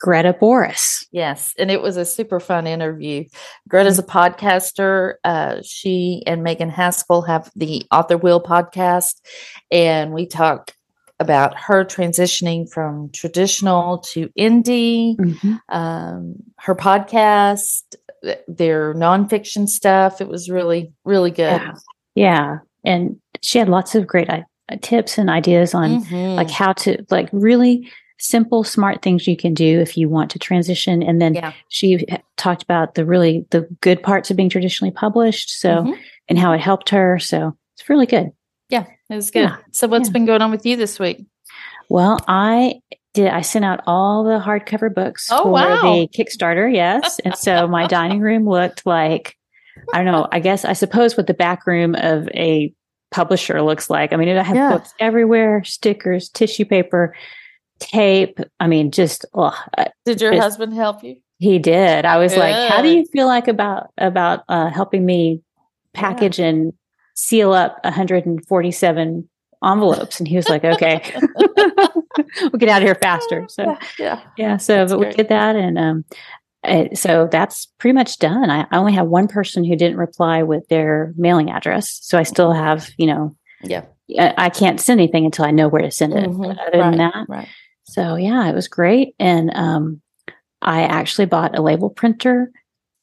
Greta Boris. Yes, and it was a super fun interview. Greta's a podcaster. Uh, she and Megan Haskell have the Author Wheel podcast, and we talk about her transitioning from traditional to indie, mm-hmm. um, her podcast, their nonfiction stuff. It was really, really good. Yeah. yeah. And she had lots of great uh, tips and ideas on mm-hmm. like how to like really simple, smart things you can do if you want to transition. And then yeah. she talked about the really the good parts of being traditionally published. So mm-hmm. and how it helped her. So it's really good. Yeah, it was good. Yeah. So what's yeah. been going on with you this week? Well, I did I sent out all the hardcover books oh, for wow. the Kickstarter, yes. and so my dining room looked like I don't know, I guess I suppose what the back room of a publisher looks like. I mean, I have yeah. books everywhere, stickers, tissue paper, tape. I mean, just oh, did your just, husband help you? He did. I was Good. like, "How do you feel like about about uh, helping me package yeah. and seal up 147 envelopes?" And he was like, "Okay, we'll get out of here faster." So yeah, yeah. So, that's but great. we did that, and um, so that's pretty much done. I, I only have one person who didn't reply with their mailing address, so I still have, you know, yeah. I can't send anything until I know where to send it. Mm-hmm. Other right, than that, right. So yeah, it was great. And um, I actually bought a label printer.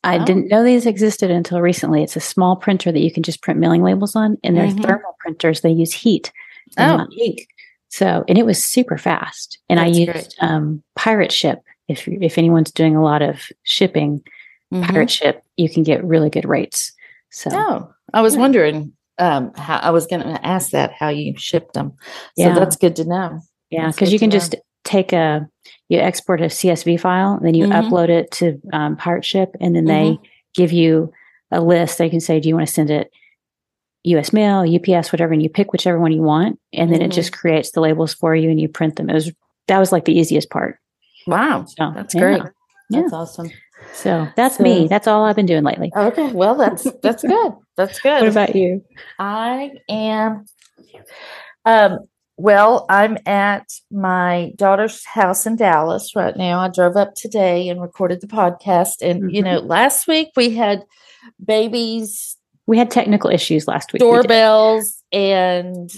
I oh. didn't know these existed until recently. It's a small printer that you can just print mailing labels on, and they're mm-hmm. thermal printers. They use heat oh. ink. So, and it was super fast. And That's I used um, Pirate Ship. If if anyone's doing a lot of shipping, mm-hmm. Pirate Ship, you can get really good rates. So, oh, I was yeah. wondering um, how I was going to ask that how you shipped them. So yeah. that's good to know. Yeah, because you can just take a you export a CSV file, and then you mm-hmm. upload it to um, Pirate Ship, and then mm-hmm. they give you a list. They can say, "Do you want to send it U.S. mail, UPS, whatever?" And you pick whichever one you want, and then mm-hmm. it just creates the labels for you, and you print them. It was that was like the easiest part. Wow, so, that's yeah. great. That's awesome. So that's so, me. That's all I've been doing lately. Okay, well that's that's good. That's good. What about you? I am. Um, well, I'm at my daughter's house in Dallas right now. I drove up today and recorded the podcast. And, mm-hmm. you know, last week we had babies. We had technical issues last week. Doorbells and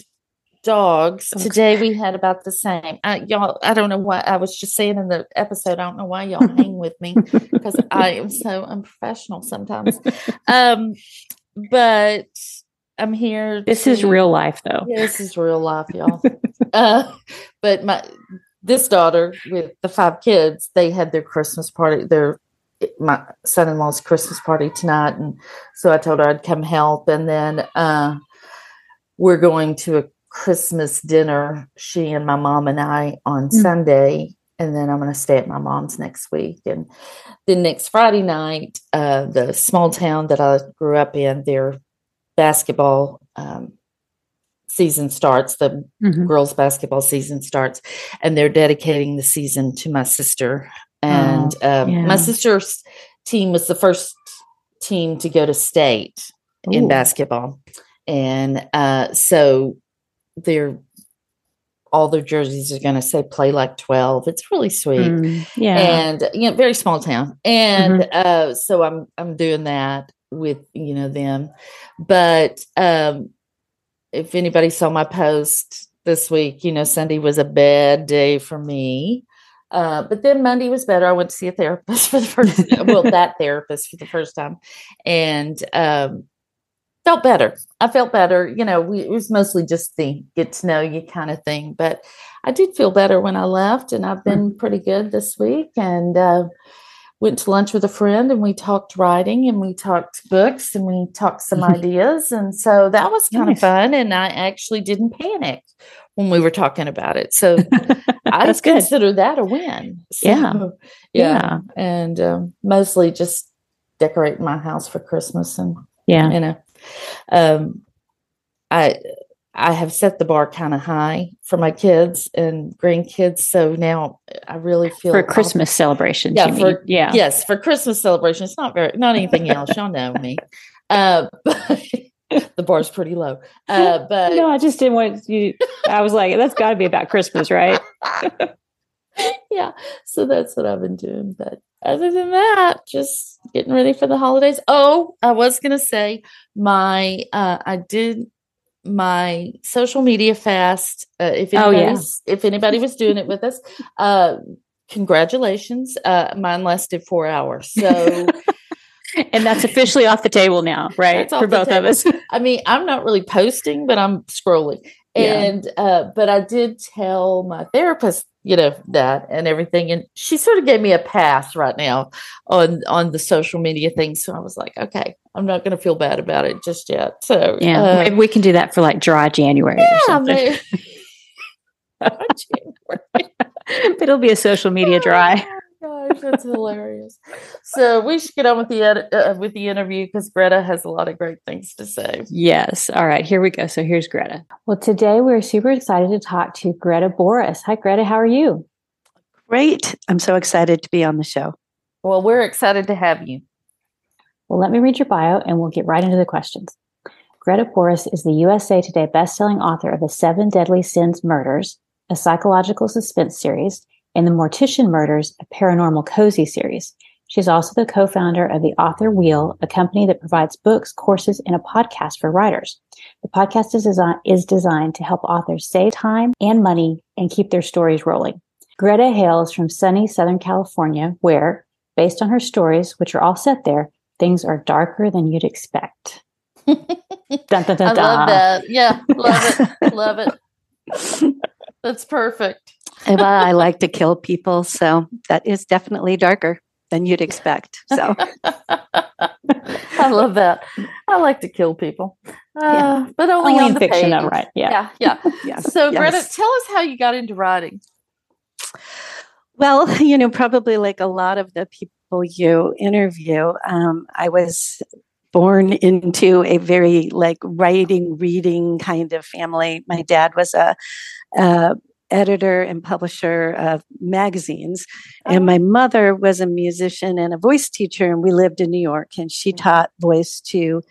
dogs. Okay. Today we had about the same. I, y'all, I don't know why. I was just saying in the episode, I don't know why y'all hang with me because I am so unprofessional sometimes. Um, but I'm here. This is real life, though. Yeah, this is real life, y'all. uh, but my this daughter with the five kids, they had their Christmas party. Their my son-in-law's Christmas party tonight, and so I told her I'd come help. And then uh, we're going to a Christmas dinner. She and my mom and I on mm. Sunday, and then I'm going to stay at my mom's next week. And then next Friday night, uh, the small town that I grew up in, their basketball um, season starts, the mm-hmm. girls' basketball season starts, and they're dedicating the season to my sister. And oh, um, yeah. my sister's team was the first team to go to state Ooh. in basketball. And uh, so they're all their jerseys are going to say play like 12 it's really sweet mm, yeah and you know very small town and mm-hmm. uh so i'm i'm doing that with you know them but um if anybody saw my post this week you know sunday was a bad day for me uh, but then Monday was better. I went to see a therapist for the first, well, that therapist for the first time, and um, felt better. I felt better. You know, we, it was mostly just the get to know you kind of thing, but I did feel better when I left, and I've been pretty good this week. And uh, went to lunch with a friend, and we talked writing, and we talked books, and we talked some ideas, and so that was kind nice. of fun. And I actually didn't panic when we were talking about it, so I just consider that a win. So, yeah. yeah, yeah, and um, mostly just decorating my house for Christmas and yeah, you know, um, I I have set the bar kind of high for my kids and grandkids. So now I really feel for Christmas celebrations. Yeah, for yeah, yes, for Christmas celebrations. It's not very, not anything else. Y'all know me. Uh, but the bar's pretty low. Uh, but no, I just didn't want you. I was like, that's got to be about Christmas, right? yeah. So that's what I've been doing. But other than that, just getting ready for the holidays. Oh, I was gonna say my uh, I did my social media fast. Uh, if oh, yeah. if anybody was doing it with us, uh, congratulations. Uh, mine lasted four hours. So. and that's officially off the table now, right? For both table. of us. I mean, I'm not really posting, but I'm scrolling. And yeah. uh, but I did tell my therapist, you know, that and everything, and she sort of gave me a pass right now on on the social media thing. So I was like, okay, I'm not going to feel bad about it just yet. So yeah, uh, maybe we can do that for like dry January. Yeah, maybe. January. It'll be a social media dry. Oh gosh, that's hilarious. So we should get on with the ed- uh, with the interview because Greta has a lot of great things to say. Yes. All right. Here we go. So here's Greta. Well, today we're super excited to talk to Greta Boris. Hi, Greta. How are you? Great. I'm so excited to be on the show. Well, we're excited to have you. Well, let me read your bio and we'll get right into the questions. Greta Boris is the USA Today bestselling author of The Seven Deadly Sins Murders, a psychological suspense series, and The Mortician Murders, a paranormal cozy series. She's also the co founder of the Author Wheel, a company that provides books, courses, and a podcast for writers. The podcast is, design- is designed to help authors save time and money and keep their stories rolling. Greta hails from sunny Southern California, where, based on her stories, which are all set there, things are darker than you'd expect. dun, dun, dun, I love that. Yeah, love it. love it. That's perfect. well, I like to kill people, so that is definitely darker than you'd expect. So I love that. I like to kill people, uh, yeah. but only, only in fiction, though, right? Yeah, yeah, yeah. yes. So, yes. Greta, tell us how you got into writing. Well, you know, probably like a lot of the people you interview, um, I was born into a very like writing, reading kind of family. My dad was a, a editor and publisher of magazines. Oh. And my mother was a musician and a voice teacher, and we lived in New York, and she taught voice to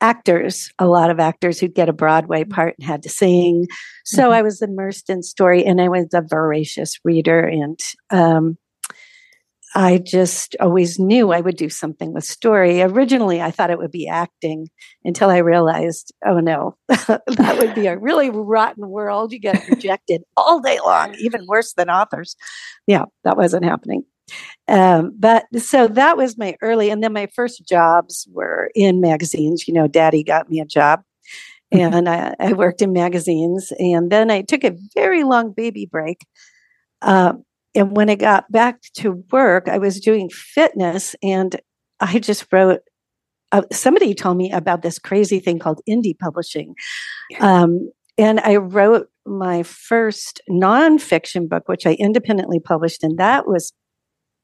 actors, a lot of actors who'd get a Broadway mm-hmm. part and had to sing. So mm-hmm. I was immersed in story, and I was a voracious reader. And um, I just always knew I would do something with story. Originally, I thought it would be acting until I realized, oh no, that would be a really rotten world. You get rejected all day long, even worse than authors. Yeah, that wasn't happening. Um, but so that was my early, and then my first jobs were in magazines. You know, daddy got me a job. And I, I worked in magazines. And then I took a very long baby break. Um, and when I got back to work, I was doing fitness and I just wrote. Uh, somebody told me about this crazy thing called indie publishing. Um, and I wrote my first nonfiction book, which I independently published, and that was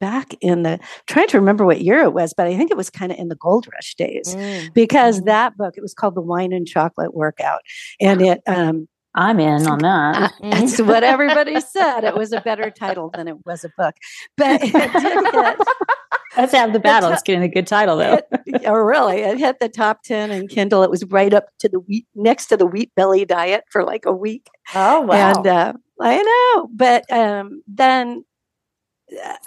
back in the trying to remember what year it was, but I think it was kind of in the gold rush days mm. because mm. that book it was called the Wine and Chocolate Workout, and it um, I'm in on that. Uh, that's what everybody said. It was a better title than it was a book, but it did hit. That's half the battle. It's getting a good title, though. It, oh, really? It hit the top ten in Kindle. It was right up to the wheat, next to the wheat belly diet for like a week. Oh wow! And uh, I know, but um, then uh,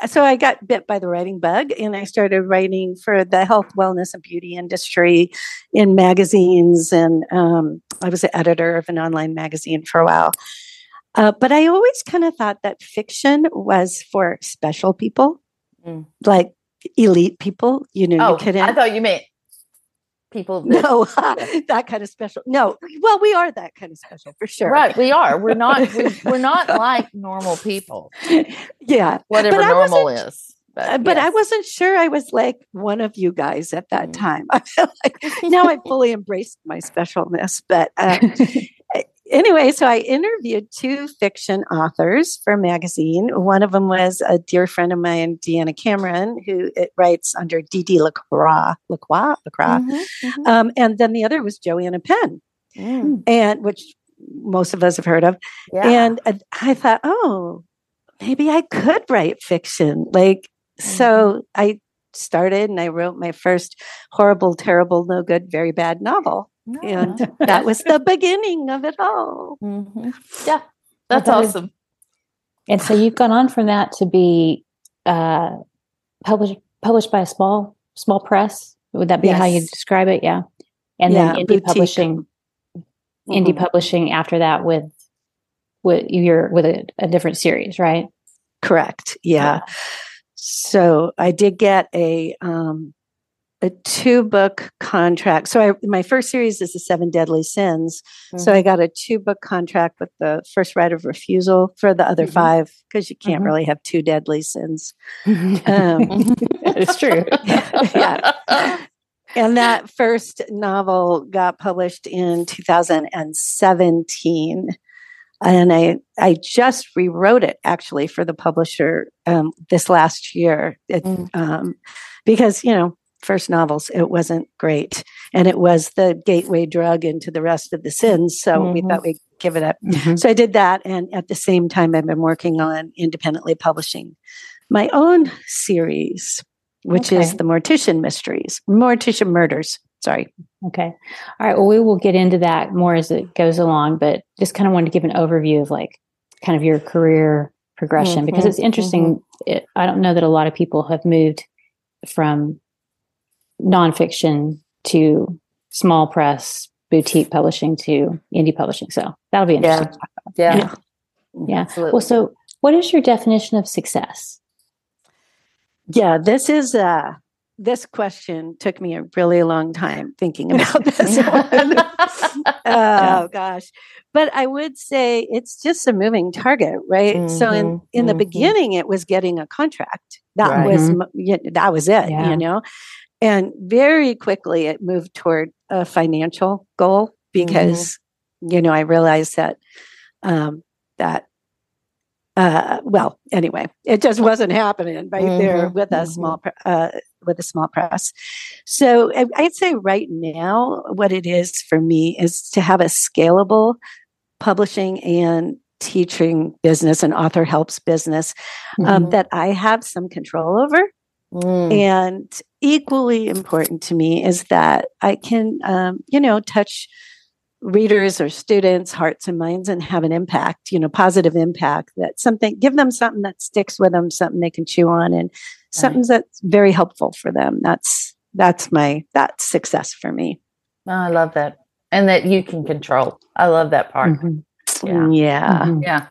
so I got bit by the writing bug and I started writing for the health, wellness, and beauty industry in magazines. And um, I was an editor of an online magazine for a while. Uh, but I always kind of thought that fiction was for special people, mm. like elite people. You know, oh, you couldn't. I thought you meant people. That, no, that kind of special. No, well, we are that kind of special for sure. Right, we are. We're not. we, we're not like normal people. Yeah, whatever normal is. But, uh, but yes. I wasn't sure I was like one of you guys at that mm. time. I feel like now I fully embraced my specialness, but um, anyway, so I interviewed two fiction authors for a magazine. One of them was a dear friend of mine, Deanna Cameron, who it writes under D.D. Lacroix, Lacroix, Lacroix. Mm-hmm, mm-hmm. Um, and then the other was Joanna Penn, mm. and which most of us have heard of. Yeah. And uh, I thought, oh, maybe I could write fiction. Like, mm-hmm. so I started and I wrote my first horrible, terrible, no good, very bad novel. And that was the beginning of it all. Mm-hmm. Yeah, that's awesome. And so you've gone on from that to be uh, published published by a small small press. Would that be yes. how you describe it? Yeah. And yeah, then indie boutique. publishing, mm-hmm. indie publishing after that with with your with a, a different series, right? Correct. Yeah. So I did get a um, a two book contract. So I, my first series is the Seven Deadly Sins. Mm-hmm. So I got a two book contract with the first right of refusal for the other mm-hmm. five because you can't mm-hmm. really have two deadly sins. Um, it's true. yeah. And that first novel got published in 2017 and I I just rewrote it actually for the publisher um, this last year it, mm. um, because you know first novels it wasn't great and it was the gateway drug into the rest of the sins so mm-hmm. we thought we'd give it up mm-hmm. so I did that and at the same time I've been working on independently publishing my own series which okay. is the Mortician Mysteries Mortician Murders Sorry. Okay. All right. Well, we will get into that more as it goes along, but just kind of wanted to give an overview of like kind of your career progression mm-hmm. because it's interesting. Mm-hmm. It, I don't know that a lot of people have moved from nonfiction to small press, boutique publishing to indie publishing. So that'll be interesting. Yeah. Yeah. yeah. Absolutely. Well, so what is your definition of success? Yeah, this is uh this question took me a really long time thinking about this one. oh yeah. gosh. But I would say it's just a moving target, right? Mm-hmm, so in in mm-hmm. the beginning it was getting a contract. That right. was mm-hmm. that was it, yeah. you know. And very quickly it moved toward a financial goal because mm-hmm. you know, I realized that um that uh, well, anyway, it just wasn't happening right mm-hmm, there with a mm-hmm. small uh, with a small press. So I'd say right now, what it is for me is to have a scalable publishing and teaching business and author helps business um, mm-hmm. that I have some control over. Mm. And equally important to me is that I can, um, you know, touch readers or students hearts and minds and have an impact you know positive impact that something give them something that sticks with them something they can chew on and something right. that's very helpful for them that's that's my that's success for me oh, i love that and that you can control i love that part mm-hmm. yeah yeah mm-hmm. yeah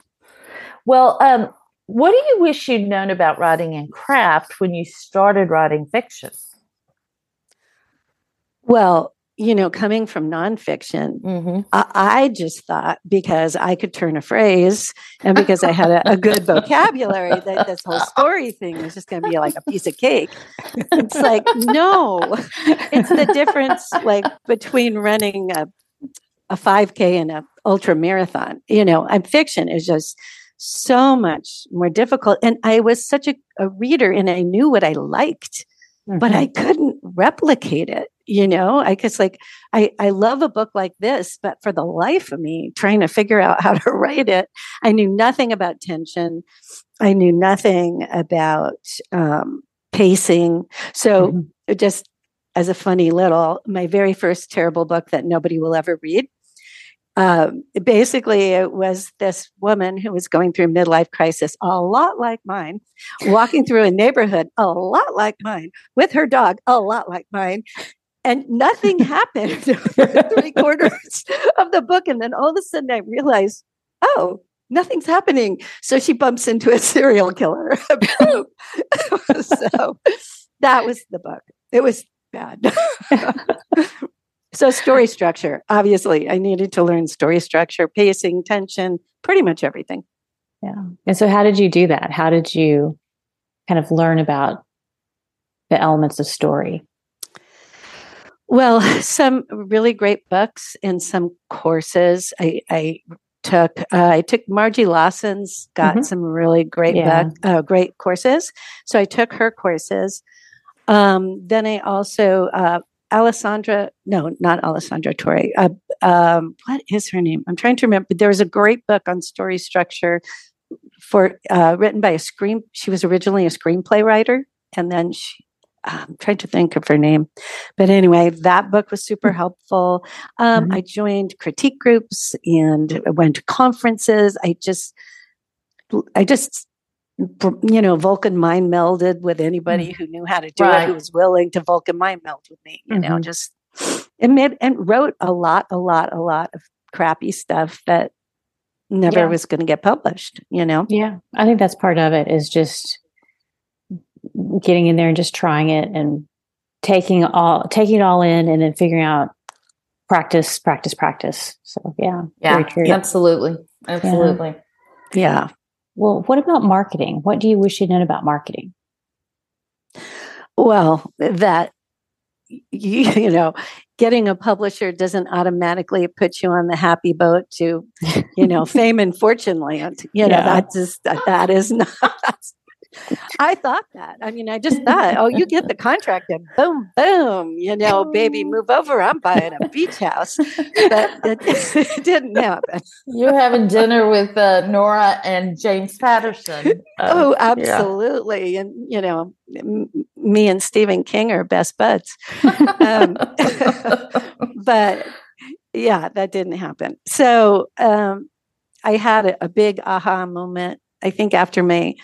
well um what do you wish you'd known about writing and craft when you started writing fiction well you know, coming from nonfiction, mm-hmm. I, I, just thought because I could turn a phrase and because I had a, a good vocabulary that this whole story thing was just going to be like a piece of cake. It's like, no, it's the difference like between running a, a 5K and a ultra marathon. You know, and fiction is just so much more difficult. And I was such a, a reader and I knew what I liked. Mm-hmm. But I couldn't replicate it you know i guess like i i love a book like this but for the life of me trying to figure out how to write it i knew nothing about tension i knew nothing about um, pacing so mm-hmm. just as a funny little my very first terrible book that nobody will ever read um, basically it was this woman who was going through midlife crisis a lot like mine walking through a neighborhood a lot like mine with her dog a lot like mine and nothing happened for three quarters of the book. And then all of a sudden I realized, oh, nothing's happening. So she bumps into a serial killer. so that was the book. It was bad. So story structure, obviously, I needed to learn story structure, pacing, tension, pretty much everything. Yeah. And so how did you do that? How did you kind of learn about the elements of story? Well, some really great books and some courses. I, I took uh, I took Margie Lawson's got mm-hmm. some really great yeah. book, uh, great courses. So I took her courses. Um, then I also uh, Alessandra, no, not Alessandra Torre. Uh, um, what is her name? I'm trying to remember. There was a great book on story structure for uh, written by a screen. She was originally a screenplay writer, and then she. I'm trying to think of her name, but anyway, that book was super mm-hmm. helpful. Um, mm-hmm. I joined critique groups and went to conferences. I just, I just you know, Vulcan mind melded with anybody mm. who knew how to do right. it, who was willing to Vulcan mind meld with me, you mm-hmm. know, just and made and wrote a lot, a lot, a lot of crappy stuff that never yeah. was going to get published, you know? Yeah. I think that's part of it is just getting in there and just trying it and taking all taking it all in and then figuring out practice, practice, practice. So yeah. Yeah. Absolutely. Absolutely. Yeah. yeah. Well, what about marketing? What do you wish you'd known about marketing? Well, that you, you know, getting a publisher doesn't automatically put you on the happy boat to, you know, fame and fortune land. You know, yeah. that just that is not I thought that. I mean, I just thought, oh, you get the contract and boom, boom, you know, baby, move over. I'm buying a beach house. But it, it didn't happen. You're having dinner with uh, Nora and James Patterson. Uh, oh, absolutely. Yeah. And, you know, m- me and Stephen King are best buds. Um, but yeah, that didn't happen. So um, I had a, a big aha moment I think after my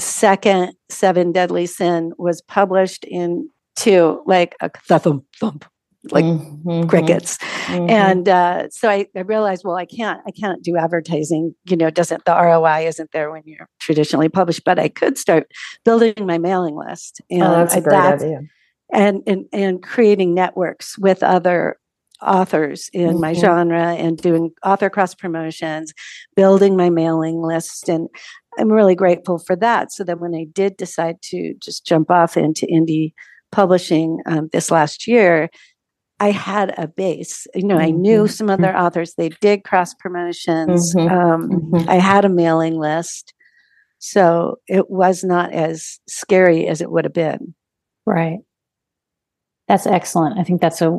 second Seven Deadly Sin was published into like a thump thump like mm-hmm. crickets mm-hmm. and uh, so I, I, realized well i can't i can't do advertising you know doesn't the roi isn't there when you're traditionally published but i could start building my mailing list and oh, that's a great that's, idea and, and and creating networks with other authors in mm-hmm. my genre and doing author cross promotions building my mailing list and I'm really grateful for that. So that when I did decide to just jump off into indie publishing um, this last year, I had a base. You know, mm-hmm. I knew some other mm-hmm. authors. They did cross promotions. Mm-hmm. Um, mm-hmm. I had a mailing list, so it was not as scary as it would have been. Right. That's excellent. I think that's a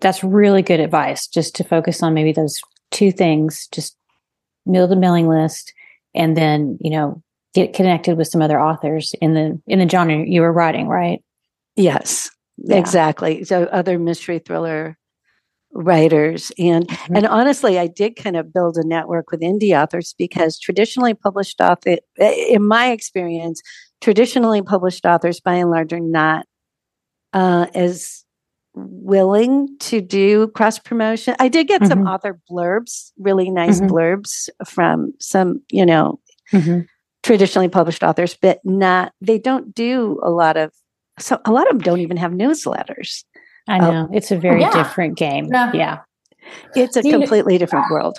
that's really good advice. Just to focus on maybe those two things. Just build a mailing list and then you know get connected with some other authors in the in the genre you were writing right yes yeah. exactly so other mystery thriller writers and mm-hmm. and honestly i did kind of build a network with indie authors because traditionally published author in my experience traditionally published authors by and large are not uh, as willing to do cross promotion. I did get mm-hmm. some author blurbs, really nice mm-hmm. blurbs from some, you know, mm-hmm. traditionally published authors, but not, they don't do a lot of, so a lot of them don't even have newsletters. I uh, know. it's a very yeah. different game. Yeah. yeah. It's a completely different world.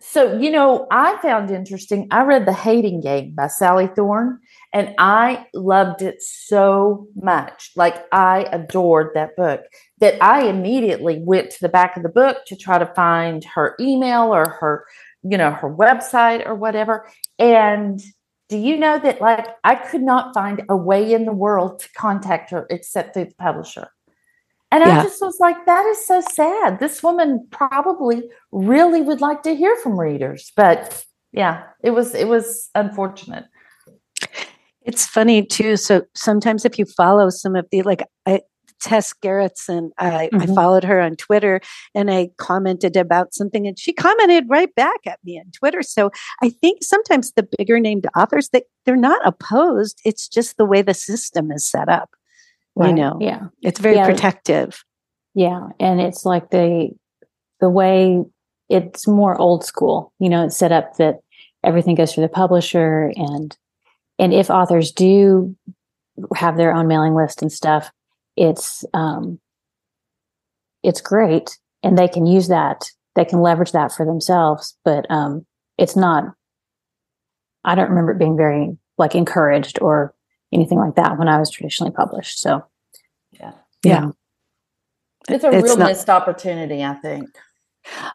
So, you know, I found interesting. I read The Hating Game by Sally Thorne, and I loved it so much. Like, I adored that book that I immediately went to the back of the book to try to find her email or her, you know, her website or whatever. And do you know that, like, I could not find a way in the world to contact her except through the publisher? And yeah. I just was like, that is so sad. This woman probably really would like to hear from readers. But yeah, it was it was unfortunate. It's funny too. So sometimes if you follow some of the like I, Tess Gerritsen, I, mm-hmm. I followed her on Twitter and I commented about something and she commented right back at me on Twitter. So I think sometimes the bigger named authors that they're not opposed. It's just the way the system is set up. Right. You know, yeah, it's very yeah. protective. Yeah, and it's like the the way it's more old school. You know, it's set up that everything goes through the publisher and and if authors do have their own mailing list and stuff it's um it's great. And they can use that they can leverage that for themselves but um it's not i don't remember it being very like encouraged or anything like that when i was traditionally published so. Yeah. Yeah. It's a it's real not, missed opportunity, I think.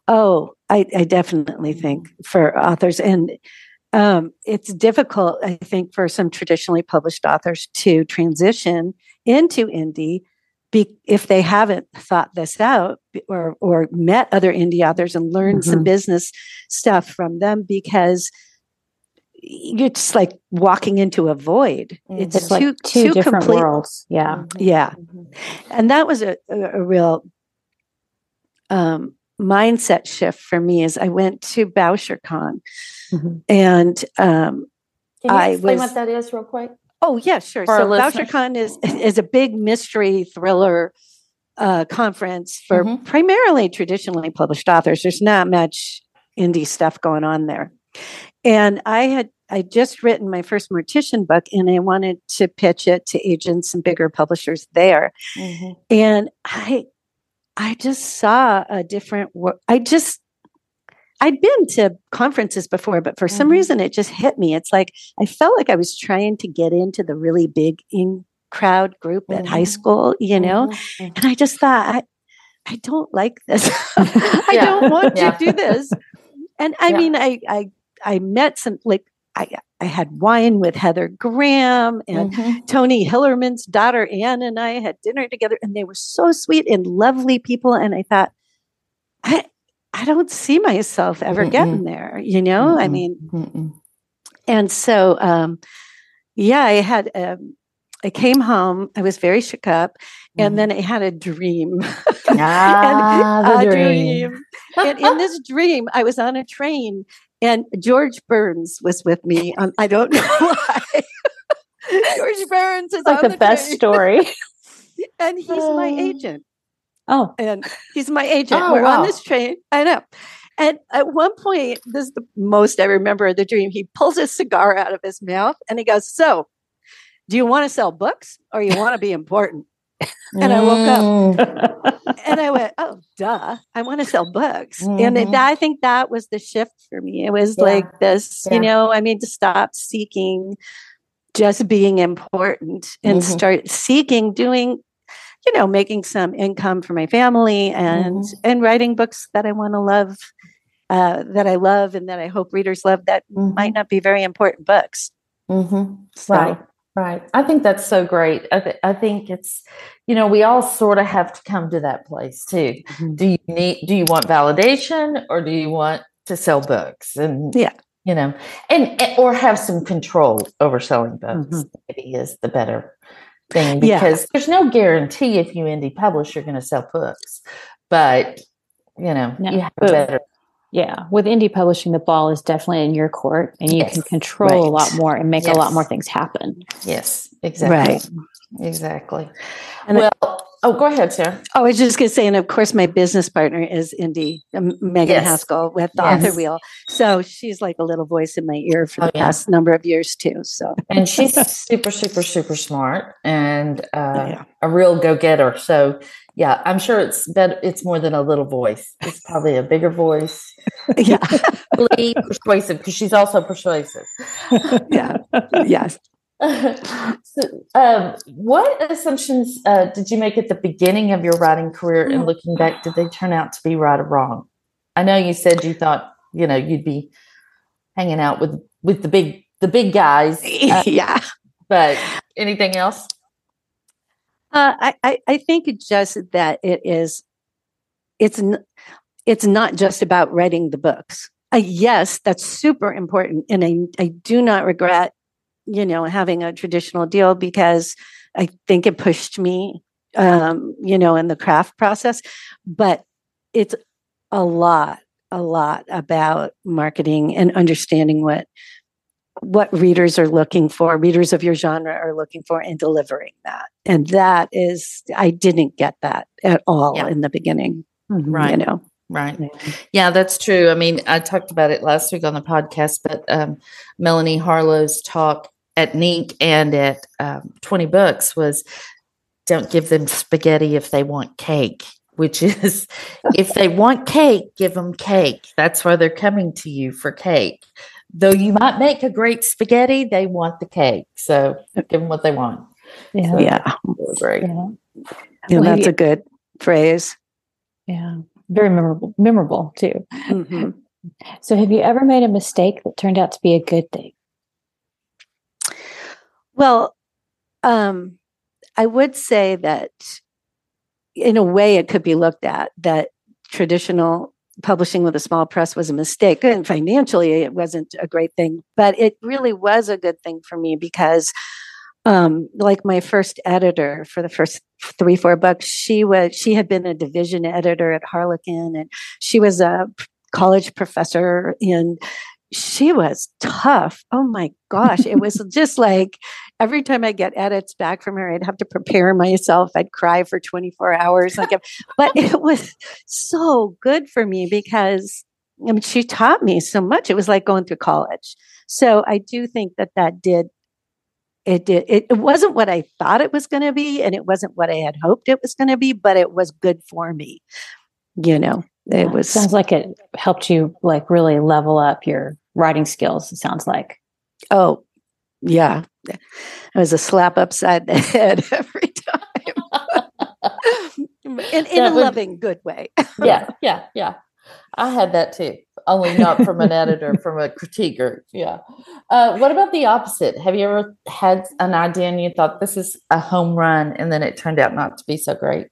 Oh, I, I definitely think for authors, and um, it's difficult, I think, for some traditionally published authors to transition into indie be, if they haven't thought this out or or met other indie authors and learned mm-hmm. some business stuff from them because you're just like walking into a void. Mm-hmm. It's, it's, two, like two, two different complete, worlds. Yeah. Mm-hmm. Yeah. Mm-hmm. And that was a, a, a real um, mindset shift for me as I went to Bouchercon. Mm-hmm. And um, Can you I explain was, what that is real quick? Oh, yeah, sure. For so Bouchercon is, is a big mystery thriller uh, conference for mm-hmm. primarily traditionally published authors. There's not much indie stuff going on there. And I had I just written my first mortician book and I wanted to pitch it to agents and bigger publishers there. Mm-hmm. And I I just saw a different work. I just I'd been to conferences before, but for mm-hmm. some reason it just hit me. It's like I felt like I was trying to get into the really big in crowd group at mm-hmm. high school, you know? Mm-hmm. And I just thought, I, I don't like this. I yeah. don't want yeah. to do this. And I yeah. mean, I, I, I met some like I, I had wine with Heather Graham and mm-hmm. Tony Hillerman's daughter Anne and I had dinner together, and they were so sweet and lovely people. And I thought, I I don't see myself ever Mm-mm. getting there, you know. Mm-mm. I mean, Mm-mm. and so um, yeah, I had um, I came home. I was very shook up, and mm-hmm. then I had a dream. Ah, and, a dream. dream. and in this dream, I was on a train, and George Burns was with me. Um, I don't know why. George Burns is like the, the, best train. story. and he's my oh. agent. Oh. And he's my agent. Oh, We're wow. on this train. I know. And at one point, this is the most I remember of the dream. He pulls his cigar out of his mouth and he goes, So, do you want to sell books or you want to be important? and I woke up mm. and I went, oh, duh, I want to sell books. Mm-hmm. And it. I think that was the shift for me. It was yeah. like this, yeah. you know, I mean, to stop seeking just being important and mm-hmm. start seeking doing, you know, making some income for my family and mm-hmm. and writing books that I want to love, uh, that I love and that I hope readers love that might mm-hmm. not be very important books. Mm-hmm. So, right. Right. I think that's so great. I, th- I think it's, you know, we all sort of have to come to that place too. Mm-hmm. Do you need, do you want validation or do you want to sell books? And, yeah, you know, and, or have some control over selling books, mm-hmm. maybe is the better thing because yeah. there's no guarantee if you indie publish, you're going to sell books, but, you know, no. you have better yeah, with indie publishing, the ball is definitely in your court, and you yes, can control right. a lot more and make yes. a lot more things happen. Yes, exactly. Right. Exactly. And well, oh, go ahead, Sara. Oh, I was just going to say, and of course, my business partner is Indie um, Megan yes. Haskell with the yes. Author Wheel. So she's like a little voice in my ear for oh, the yeah. past number of years too. So, and she's super, super, super smart and uh, oh, yeah. a real go getter. So yeah, I'm sure it's better. It's more than a little voice. It's probably a bigger voice. yeah, persuasive because she's also persuasive. yeah. Yes. So, um, what assumptions uh, did you make at the beginning of your writing career, and looking back, did they turn out to be right or wrong? I know you said you thought you know you'd be hanging out with with the big the big guys. Uh, yeah, but anything else? Uh, I, I think just that it is, it's n- it's not just about writing the books. Uh, yes, that's super important, and I I do not regret, you know, having a traditional deal because I think it pushed me, um, you know, in the craft process. But it's a lot, a lot about marketing and understanding what what readers are looking for, readers of your genre are looking for, and delivering that. And that is, I didn't get that at all yeah. in the beginning. Mm-hmm, right. You know, right. Yeah, that's true. I mean, I talked about it last week on the podcast, but um, Melanie Harlow's talk at NINC and at um, 20 Books was don't give them spaghetti if they want cake which is if they want cake, give them cake. That's why they're coming to you for cake though you might make a great spaghetti, they want the cake. So give them what they want. Yeah. So yeah. great. Yeah. yeah that's a good phrase. Yeah, very memorable, memorable too. Mm-hmm. So, have you ever made a mistake that turned out to be a good thing? Well, um, I would say that in a way it could be looked at that traditional publishing with a small press was a mistake and financially it wasn't a great thing but it really was a good thing for me because um, like my first editor for the first three four books she was she had been a division editor at harlequin and she was a college professor and she was tough. Oh my gosh. It was just like every time I get edits back from her, I'd have to prepare myself. I'd cry for 24 hours. Like, but it was so good for me because I mean, she taught me so much. It was like going through college. So I do think that that did, it did, it, it wasn't what I thought it was going to be. And it wasn't what I had hoped it was going to be, but it was good for me, you know it was sounds like it helped you like really level up your writing skills it sounds like. Oh yeah. It was a slap upside the head every time. In, in a would, loving good way. Yeah yeah yeah. I had that too only not from an editor from a critiquer yeah. Uh, what about the opposite? Have you ever had an idea and you thought this is a home run and then it turned out not to be so great?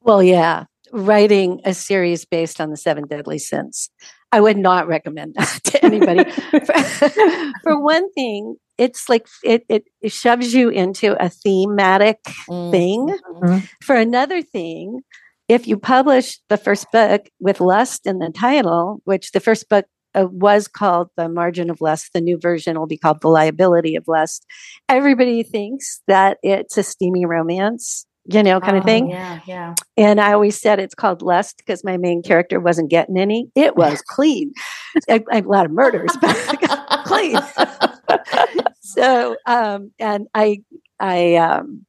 Well yeah. Writing a series based on the seven deadly sins. I would not recommend that to anybody. for, for, one thing, it's like it, it, it, shoves you into a thematic mm-hmm. thing. Mm-hmm. For another thing, if you publish the first book with lust in the title, which the first book uh, was called The Margin of Lust, the new version will be called The Liability of Lust, everybody thinks that it's a steamy romance you know, kind oh, of thing. Yeah, yeah. And I always said it's called lust because my main character wasn't getting any. It was clean. a, a, lot of murders, but clean. so, um, and I, I, um,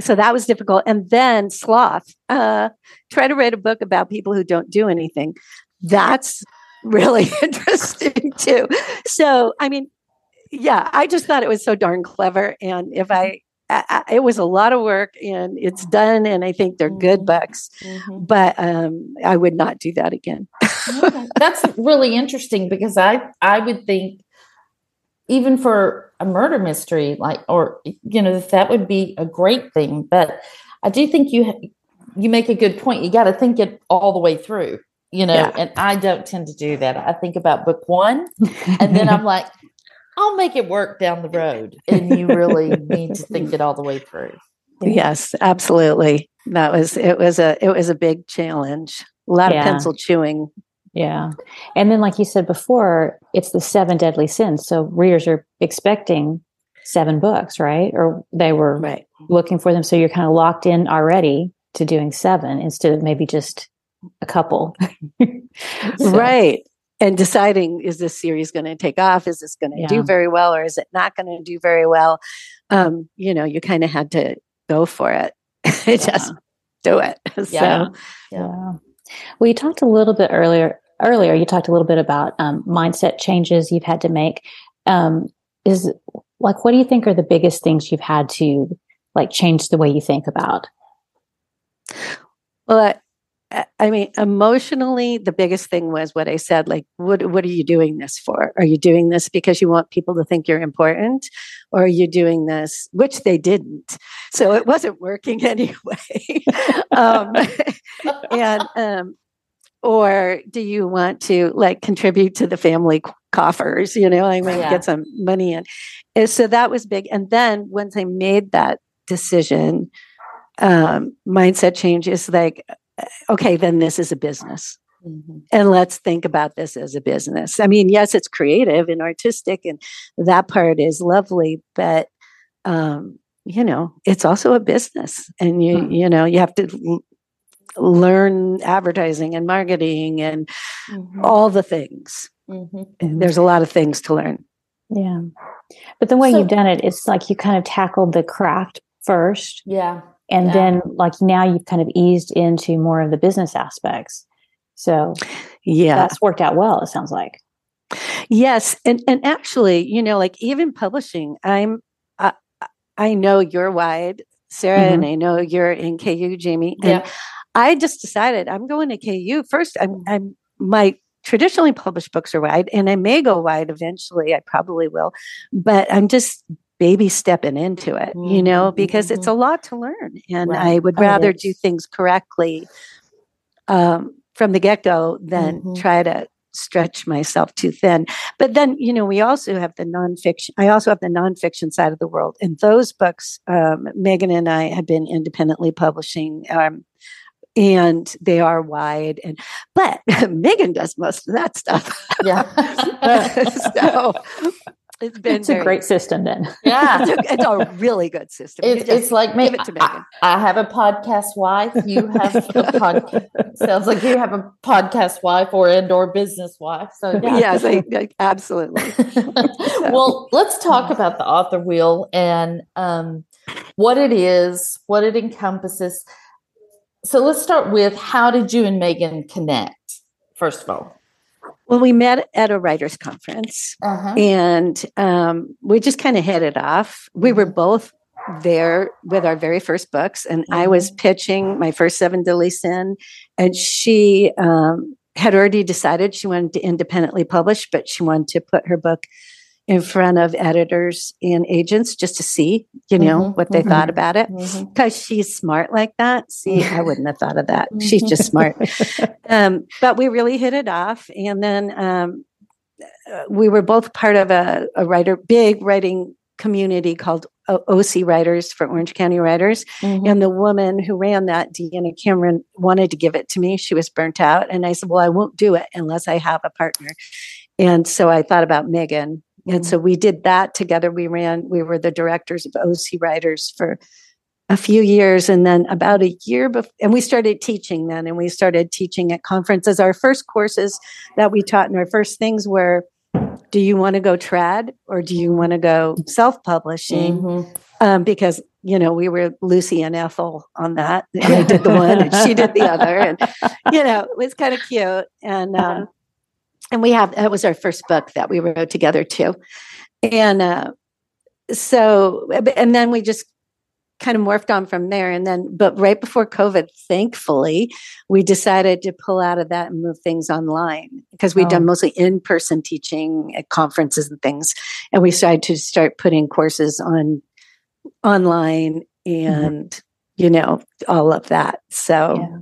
so that was difficult. And then sloth. Uh, try to write a book about people who don't do anything. That's really interesting too. So, I mean, yeah, I just thought it was so darn clever. And if I I, it was a lot of work and it's done and i think they're good mm-hmm. books mm-hmm. but um, i would not do that again okay. that's really interesting because i i would think even for a murder mystery like or you know that would be a great thing but i do think you you make a good point you got to think it all the way through you know yeah. and i don't tend to do that i think about book one and then i'm like I'll make it work down the road. And you really need to think it all the way through. Yes, absolutely. That was it was a it was a big challenge. A lot yeah. of pencil chewing. Yeah. And then like you said before, it's the seven deadly sins. So readers are expecting seven books, right? Or they were right. looking for them. So you're kind of locked in already to doing seven instead of maybe just a couple. so. Right and deciding is this series going to take off? Is this going to yeah. do very well or is it not going to do very well? Um, you know you kind of had to go for it. Just do it. Yeah. so yeah. Well you talked a little bit earlier earlier you talked a little bit about um, mindset changes you've had to make. Um, is like what do you think are the biggest things you've had to like change the way you think about? Well I mean, emotionally, the biggest thing was what I said. Like, what what are you doing this for? Are you doing this because you want people to think you're important, or are you doing this, which they didn't? So it wasn't working anyway. um, and um, or do you want to like contribute to the family coffers? You know, I mean, yeah. get some money in. And so that was big. And then once I made that decision, um, mindset change is like okay, then this is a business. Mm-hmm. And let's think about this as a business. I mean, yes, it's creative and artistic, and that part is lovely, but um, you know, it's also a business, and you mm-hmm. you know you have to l- learn advertising and marketing and mm-hmm. all the things. Mm-hmm. There's a lot of things to learn. Yeah, but the way so, you've done it, it's like you kind of tackled the craft first. Yeah and yeah. then like now you've kind of eased into more of the business aspects so yeah that's worked out well it sounds like yes and and actually you know like even publishing i'm i, I know you're wide Sara, mm-hmm. and I know you're in KU, Jamie. And yeah. I just decided I'm going to KU first. I'm, I'm my traditionally published books are wide, and I may go wide eventually. I probably will, but I'm just baby stepping into it, mm-hmm. you know, because mm-hmm. it's a lot to learn, and right. I would oh, rather do things correctly um, from the get go than mm-hmm. try to stretch myself too thin. But then, you know, we also have the nonfiction. I also have the nonfiction side of the world, and those books, um, Megan and I have been independently publishing. Um, and they are wide and but megan does most of that stuff yeah so it's been it's a great system then. Yeah it's, a, it's a really good system. It's, it's like me. it I, I, have a podcast wife. You have a podcast. Sounds like you have a podcast wife or indoor business wife. So yeah. yes I, I, absolutely. Well let's talk about the author wheel and um, what it is what it encompasses. So let's start with how did you and Megan connect, first of all? Well, we met at a writers' conference uh-huh. and um, we just kind of hit it off. We were mm-hmm. both there with our very first books, and mm-hmm. I was mm-hmm. pitching my first Seven Deadly Sin, and she um, had already decided she wanted to independently publish, but she wanted to put her book in front of editors and agents just to see, you know, mm-hmm, what they mm-hmm, thought about it. Because mm-hmm. she's smart like that. See, I wouldn't have thought of that. She's just smart. um, but we really hit it off. And then um, we were both part of a, a writer, big writing community called OC Writers for Orange County Writers. Mm-hmm. And the woman who ran that, Deanna Cameron, wanted to give it to me. She was burnt out. And I said, Well, I won't do it unless I have a partner. And so I thought about Megan and so we did that together. We ran, we were the directors of OC Writers for a few years. And then about a year before, and we started teaching then, and we started teaching at conferences. Our first courses that we taught, and our first things were do you want to go trad or do you want to go self publishing? Mm-hmm. Um, because you know, we were Lucy and Ethel on that. I did the one and she did the other. And, you know, it was kind of cute. And um, and we have that was our first book that we wrote together too and uh, so and then we just kind of morphed on from there and then but right before covid thankfully we decided to pull out of that and move things online because we'd oh. done mostly in-person teaching at conferences and things and we started to start putting courses on online mm-hmm. and mm-hmm. you know all of that so yeah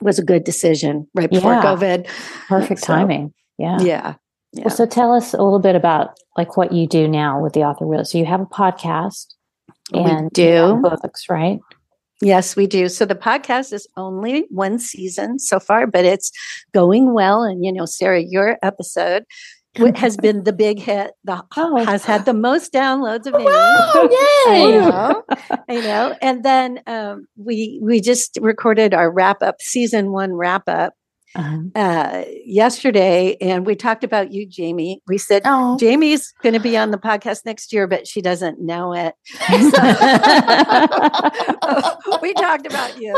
was a good decision right before yeah. COVID. Perfect so, timing. Yeah. yeah. Yeah. Well, so tell us a little bit about like what you do now with the author wheel. So you have a podcast and we do books, right? Yes, we do. So the podcast is only one season so far, but it's going well. And you know, Sara, your episode has been the big hit. The oh. has had the most downloads of any. Wow, yay! I know, I know. And then um, we we just recorded our wrap up season one wrap up uh-huh. uh, yesterday, and we talked about you, Jamie. We said oh. Jamie's going to be on the podcast next year, but she doesn't know it. we talked about you,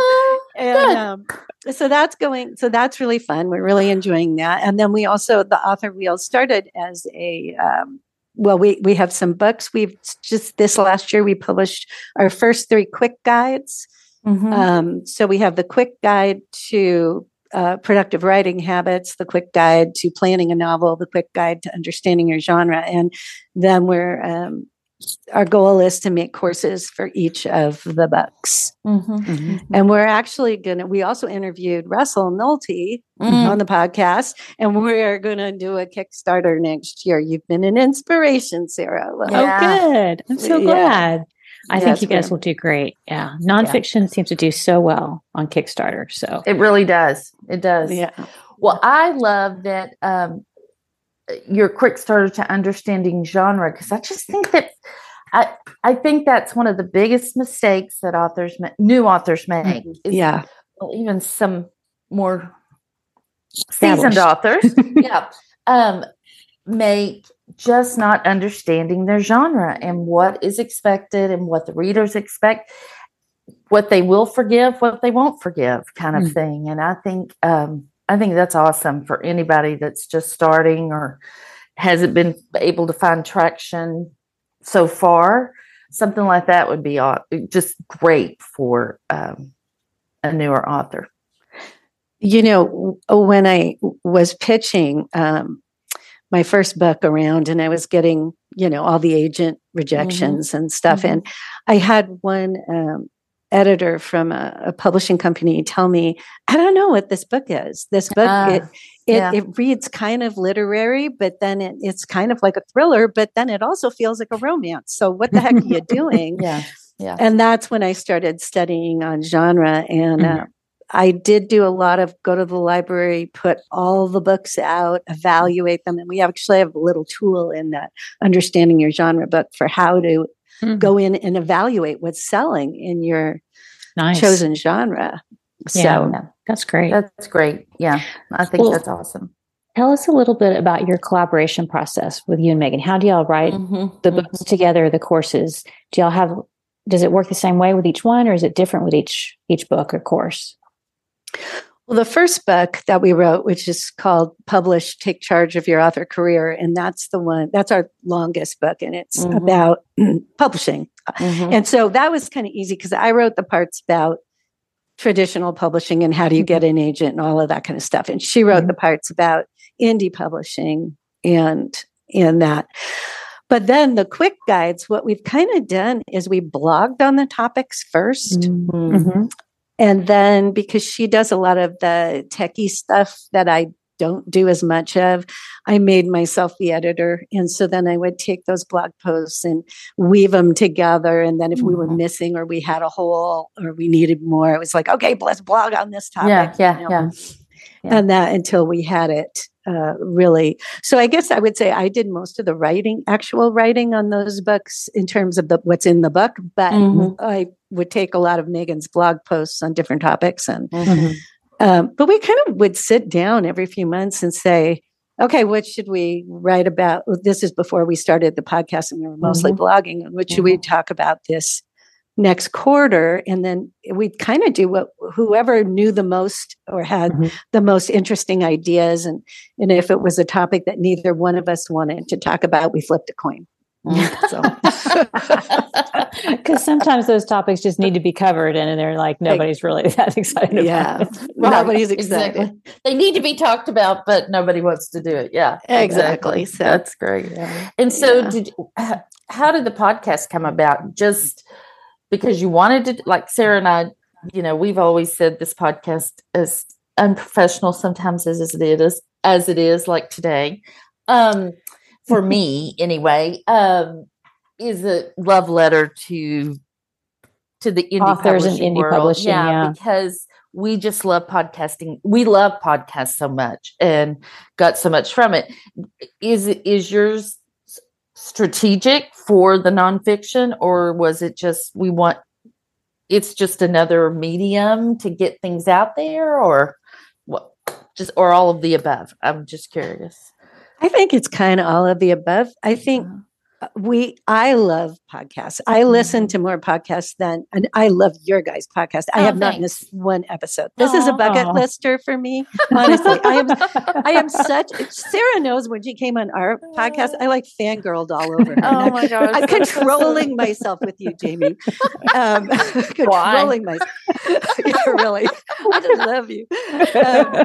and um, so that's going. So that's really fun. We're really enjoying that. And then we also the author wheel started as a. Um, well, we we have some books. We've just this last year we published our first three quick guides. Mm-hmm. Um, so we have the quick guide to uh, productive writing habits, the quick guide to planning a novel, the quick guide to understanding your genre, and then we're um, our goal is to make courses for each of the books. Mm-hmm. Mm-hmm. And we're actually going to, we also interviewed Russell Nohelty mm-hmm. on the podcast, and we're going to do a Kickstarter next year. You've been an inspiration, Sara. Oh, yeah. Oh, good. I'm so glad. Yeah. I think you guys will do great. Yeah. Nonfiction yeah. seems to do so well on Kickstarter. So it really does. It does. Yeah. Well, I love that um, your quick starter to understanding genre because I just think that I I think that's one of the biggest mistakes that authors new authors make. Mm-hmm. Is, yeah. Well, even some more seasoned authors. yeah. Um, make just not understanding their genre and what is expected and what the readers expect, what they will forgive, what they won't forgive, kind of mm. thing. And I think um, I think that's awesome for anybody that's just starting or hasn't been able to find traction so far. something like that would be just great for um, a newer author. You know, when I was pitching um, my first book around and I was getting, you know, all the agent mm-hmm. rejections mm-hmm. and stuff, mm-hmm. and I had one um, editor from a, a, publishing company tell me, I don't know what this book is. This book, uh, it, it, yeah. it, reads kind of literary, but then it, it's kind of like a thriller, but then it also feels like a romance. So what the heck are you doing? yeah. Yeah. And that's when I started studying on genre. And mm-hmm. uh, I did do a lot of go to the library, put all the books out, evaluate them. And we actually have a little tool in that understanding your genre book for how to mm-hmm. go in and evaluate what's selling in your nice. chosen genre. So yeah, that's great. That's great. Yeah, I think well, that's awesome. Tell us a little bit about your collaboration process with you and Megan. How do y'all write mm-hmm, the books mm-hmm. together, the courses? Do y'all have does it work the same way with each one or is it different with each each book or course? Well, the first book that we wrote, which is called Publish, Take Charge of Your Author Career, and that's the one, that's our longest book, and it's mm-hmm. about publishing. Mm-hmm. And so that was kind of easy because I wrote the parts about traditional publishing and how do you get an agent and all of that kind of stuff. And she wrote mm-hmm. the parts about indie publishing and and that. But then the quick guides, what we've kind of done is we blogged on the topics 1st mm-hmm. mm-hmm. And then because she does a lot of the techie stuff that I don't do as much of, I made myself the editor. And so then I would take those blog posts and weave them together. And then if we were mm-hmm. missing or we had a hole or we needed more, it was like, okay, let's blog on this topic. Yeah, yeah, you know? yeah, yeah. And that until we had it uh, really. So I guess I would say I did most of the writing, actual writing on those books in terms of the what's in the book, but mm-hmm. I would take a lot of Megan's blog posts on different topics, and mm-hmm. um, but we kind of would sit down every few months and say, okay, what should we write about? This is before we started the podcast, and we were mostly mm-hmm. blogging. What should we mm-hmm. talk about this next quarter and then we'd kind of do what whoever knew the most or had mm-hmm. the most interesting ideas and and if it was a topic that neither one of us wanted to talk about we flipped a coin because sometimes those topics just need to be covered and they're like nobody's really that excited yeah right. nobody's excited exactly. they need to be talked about but nobody wants to do it yeah exactly, exactly. so that's great yeah. and so yeah. did how did the podcast come about just because you wanted to like Sara and I, you know, we've always said this podcast is unprofessional sometimes as it is as it is like today. Um for me anyway, um is a love letter to to the indie authors and indie world. publishing. Yeah, yeah, because we just love podcasting. We love podcasts so much and got so much from it. Is is yours strategic for the nonfiction, or was it just we want it's just another medium to get things out there, or what? Just or all of the above? I'm just curious. I think it's kind of all of the above. I think we i love podcasts. I mm-hmm. listen to more podcasts than and i love your guys podcast. I oh, have thanks. not missed one episode. This Aww. is a bucket lister for me honestly. I am i am such sara knows when she came on our podcast i like fangirled all over her. Oh my gosh. I'm controlling myself with you jamie. Um, controlling myself really i just love you. Um,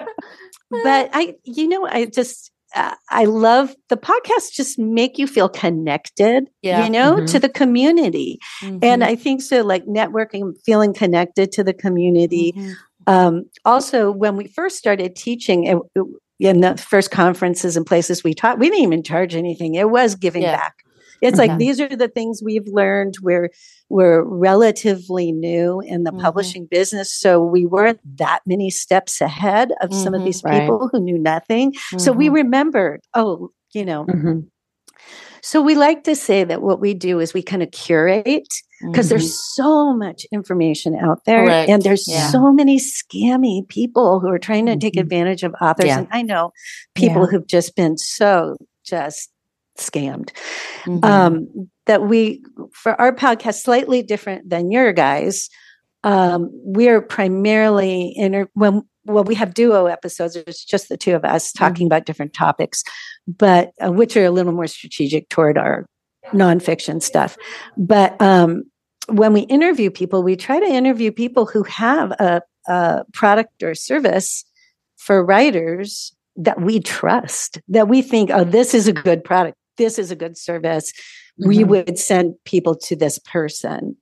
but i you know i just I love the podcasts just make you feel connected, yeah. you know, mm-hmm. to the community. Mm-hmm. And I think so, like networking, feeling connected to the community. Mm-hmm. Um, also, when we first started teaching, it, it, in the first conferences and places we taught, we didn't even charge anything. It was giving yeah. back. It's like these are the things we've learned. We're we're relatively new in the mm-hmm. publishing business, so we weren't that many steps ahead of mm-hmm. some of mm-hmm. these people right. who knew nothing. So we mm-hmm. remembered, oh, you know. Mm-hmm. So we like to say that what we do is we kind of curate because there's so much information out there Correct. and there's yeah. so many scammy people who are trying to take advantage of authors yeah. and i know people yeah. who've just been so just scammed. Mm-hmm. Um, that we, for our podcast, slightly different than your guys, um, we're primarily inter- when well we have duo episodes. It's just the two of us talking mm-hmm. about different topics, but uh, which are a little more strategic toward our nonfiction stuff. But um, when we interview people, we try to interview people who have a, a product or service for writers that we trust, that we think, oh, this is a good product, this is a good service. Mm-hmm. We would send people to this person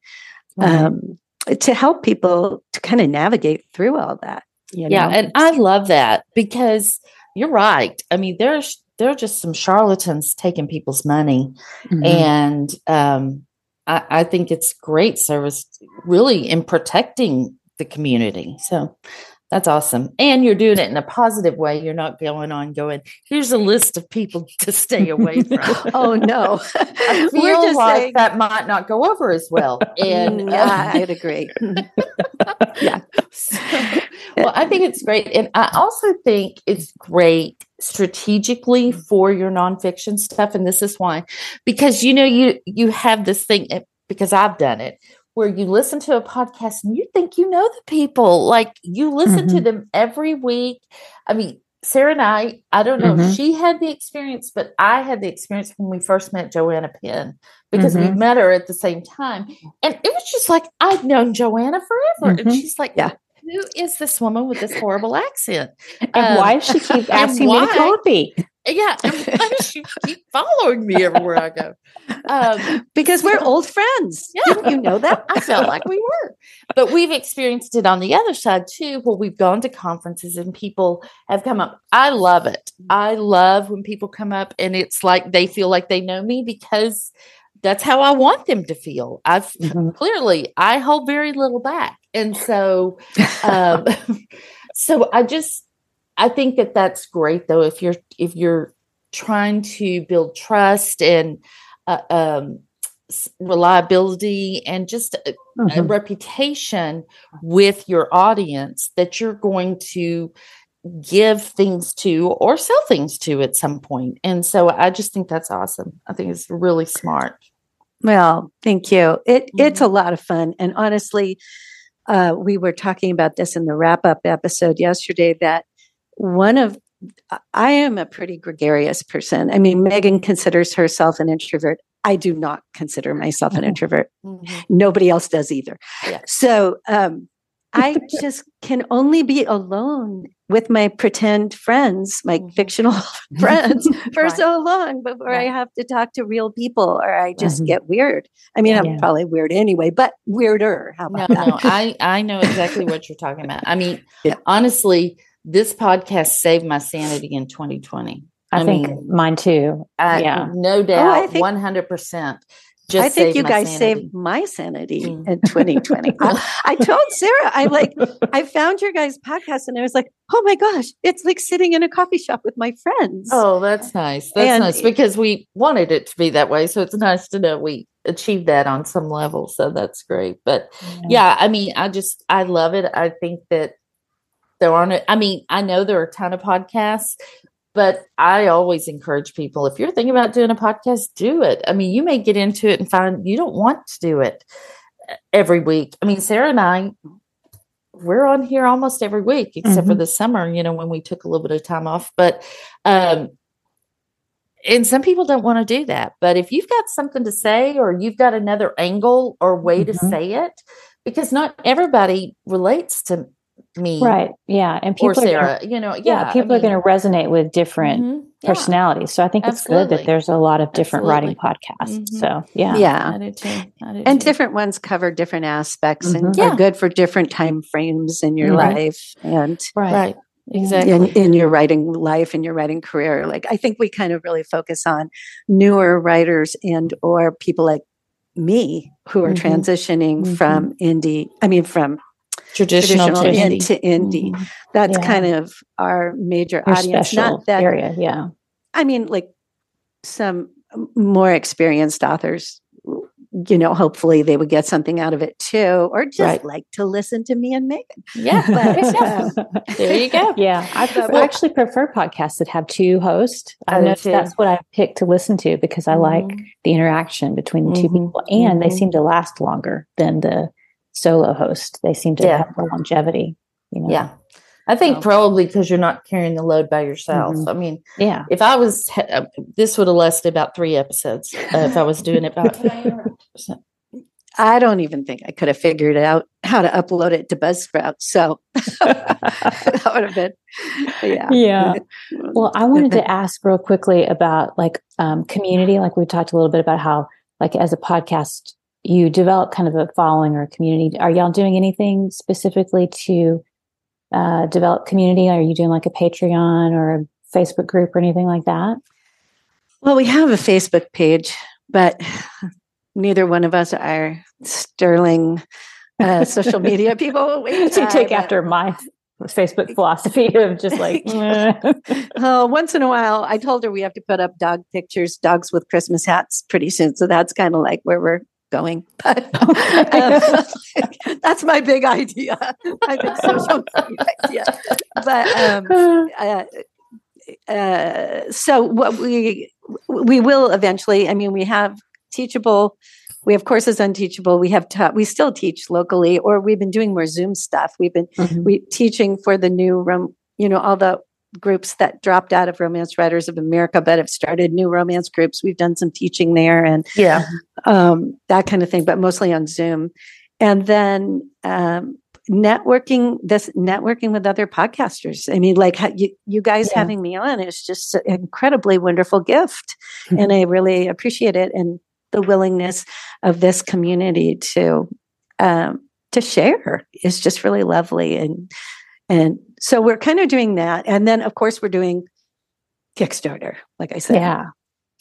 mm-hmm. um, to help people to kind of navigate through all that. You know? Yeah, and I love that because you're right. I mean, there's there are just some charlatans taking people's money, mm-hmm. and um, I, I think it's great service, really, in protecting the community. So that's awesome. And you're doing it in a positive way. You're not going on going, here's a list of people to stay away from. oh, no. I feel We're just like saying... that might not go over as well. And yeah, uh, I'd agree. yeah. So, well, I think it's great. And I also think it's great strategically for your nonfiction stuff. And this is why, because you know, you you have this thing eh, because I've done it where you listen to a podcast and you think you know the people. Like you listen mm-hmm. to them every week. I mean, Sara and I, I don't know, mm-hmm. she had the experience, but I had the experience when we first met Joanna Penn because mm-hmm. we met her at the same time. And it was just like, I've known Joanna forever. And mm-hmm. she's like, yeah. Who is this woman with this horrible accent? And um, why does she keep asking me to copy? Yeah, why does she keep following me everywhere I go? Um, because we're old friends. Yeah, you know that. I felt like we were, but we've experienced it on the other side too, where we've gone to conferences and people have come up. I love it. I love when people come up and it's like they feel like they know me because that's how I want them to feel. I've mm-hmm. clearly I hold very little back, and so, um, so I just I think that that's great though if you're if you're trying to build trust and uh, um, reliability and just a, mm-hmm. a reputation with your audience that you're going to give things to or sell things to at some point. And so I just think that's awesome. I think it's really smart. Well, thank you. It mm-hmm. it's a lot of fun and honestly uh, we were talking about this in the wrap up episode yesterday that one of I am a pretty gregarious person. I mean, Megan considers herself an introvert. I do not consider myself an mm-hmm. introvert. Mm-hmm. Nobody else does either. Yeah. So um, I just can only be alone with my pretend friends, my mm-hmm. fictional friends, for right. so long before right. I have to talk to real people or I just mm-hmm. get weird. I mean, yeah. I'm probably weird anyway, but weirder. How about no, that? No, I, I know exactly what you're talking about. I mean, yeah. honestly, this podcast saved my sanity in 2020. I, I think mean, mine too. I, yeah, no doubt, one hundred percent. I think you guys sanity. saved my sanity mm. in 2020. I, I, told Sara, I like, I found your guys' podcast and I was like, oh my gosh, it's like sitting in a coffee shop with my friends. Oh, that's nice. That's and, nice because we wanted it to be that way. So it's nice to know we achieved that on some level. So that's great. But yeah, yeah I mean, I just, I love it. I think that there aren't, I mean, I know there are a ton of podcasts, but I always encourage people if you're thinking about doing a podcast, do it. I mean, you may get into it and find you don't want to do it uh, every week. I mean, Sara and I, we're on here almost every week, except mm-hmm. for the summer, you know, when we took a little bit of time off. But, um, and some people don't want to do that. But if you've got something to say or you've got another angle or way mm-hmm. to say it, because not everybody relates to me right yeah and people or sara gonna, you know yeah, yeah people I mean, are going to resonate with different mm-hmm, yeah. personalities so i think Absolutely. it's good that there's a lot of different Absolutely. writing podcasts mm-hmm. so yeah yeah I do too. I do and too. different ones cover different aspects mm-hmm. and yeah. are good for different time frames in your mm-hmm. life and right, right. Exactly. In, in, your writing life and your writing career. Like I think we kind of really focus on newer writers and or people like me who are mm-hmm. transitioning mm-hmm. from indie, I mean from traditional, traditional to into indie. Mm-hmm. That's yeah. kind of our major our audience. Not that area, yeah. I mean, like some more experienced authors, you know, hopefully they would get something out of it too, or just right. like to listen to me and Megan. Yeah, but, there you go. Yeah, I prefer, well, actually prefer podcasts that have two hosts. I know that's what I pick to listen to because I mm-hmm. like the interaction between the 2 mm-hmm. people, and mm-hmm. they seem to last longer than the solo host. They seem to yeah. have more longevity. You know? Yeah. I think so. probably because you're not carrying the load by yourself. Mm-hmm. I mean, yeah. If I was, uh, this would have lasted about three episodes uh, if I was doing it by. I don't even think I could have figured out how to upload it to Buzzsprout. So that would have been, yeah. Yeah. Well, I wanted to ask real quickly about like um, community. Like we talked a little bit about how, like, as a podcast, you develop kind of a following or a community. Are y'all doing anything specifically to uh, develop community? Are you doing like a Patreon or a Facebook group or anything like that? Well, we have a Facebook page, but neither one of us are sterling uh, social media people. We to take after my Facebook philosophy of just like, oh, once in a while, I told her we have to put up dog pictures, dogs with Christmas hats pretty soon. So that's kind of like where we're going. But um, that's my big idea. my big social idea. But um, uh, uh, so what we we will eventually. I mean, we have teachable we have courses on teachable we have taught we still teach locally or we've been doing more zoom stuff we've been mm-hmm. we teaching for the new room. you know all the groups that dropped out of romance writers of america but have started new romance groups we've done some teaching there and yeah um, that kind of thing but mostly on zoom and then um, networking this networking with other podcasters i mean like you, you guys yeah. having me on is just an incredibly wonderful gift mm-hmm. and i really appreciate it and the willingness of this community to um, to share is just really lovely and and so we're kind of doing that and then of course we're doing kickstarter like i said yeah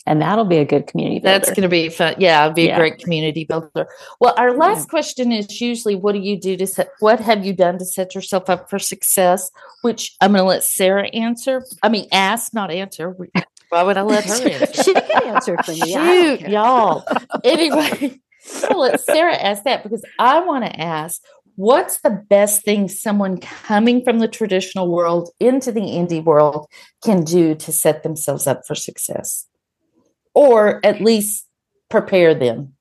and that'll be a good community builder. That's going to be fun. Yeah, it'll be yeah. a great community builder. Well, our last yeah. question is usually what do you do to set what have you done to set yourself up for success? Which I'm going to let Sara answer. I mean, ask, not answer. Why would I let her answer? she can answer for me. Shoot, y'all. anyway, so let Sara ask that because I want to ask what's the best thing someone coming from the traditional world into the indie world can do to set themselves up for success? Or at least prepare them.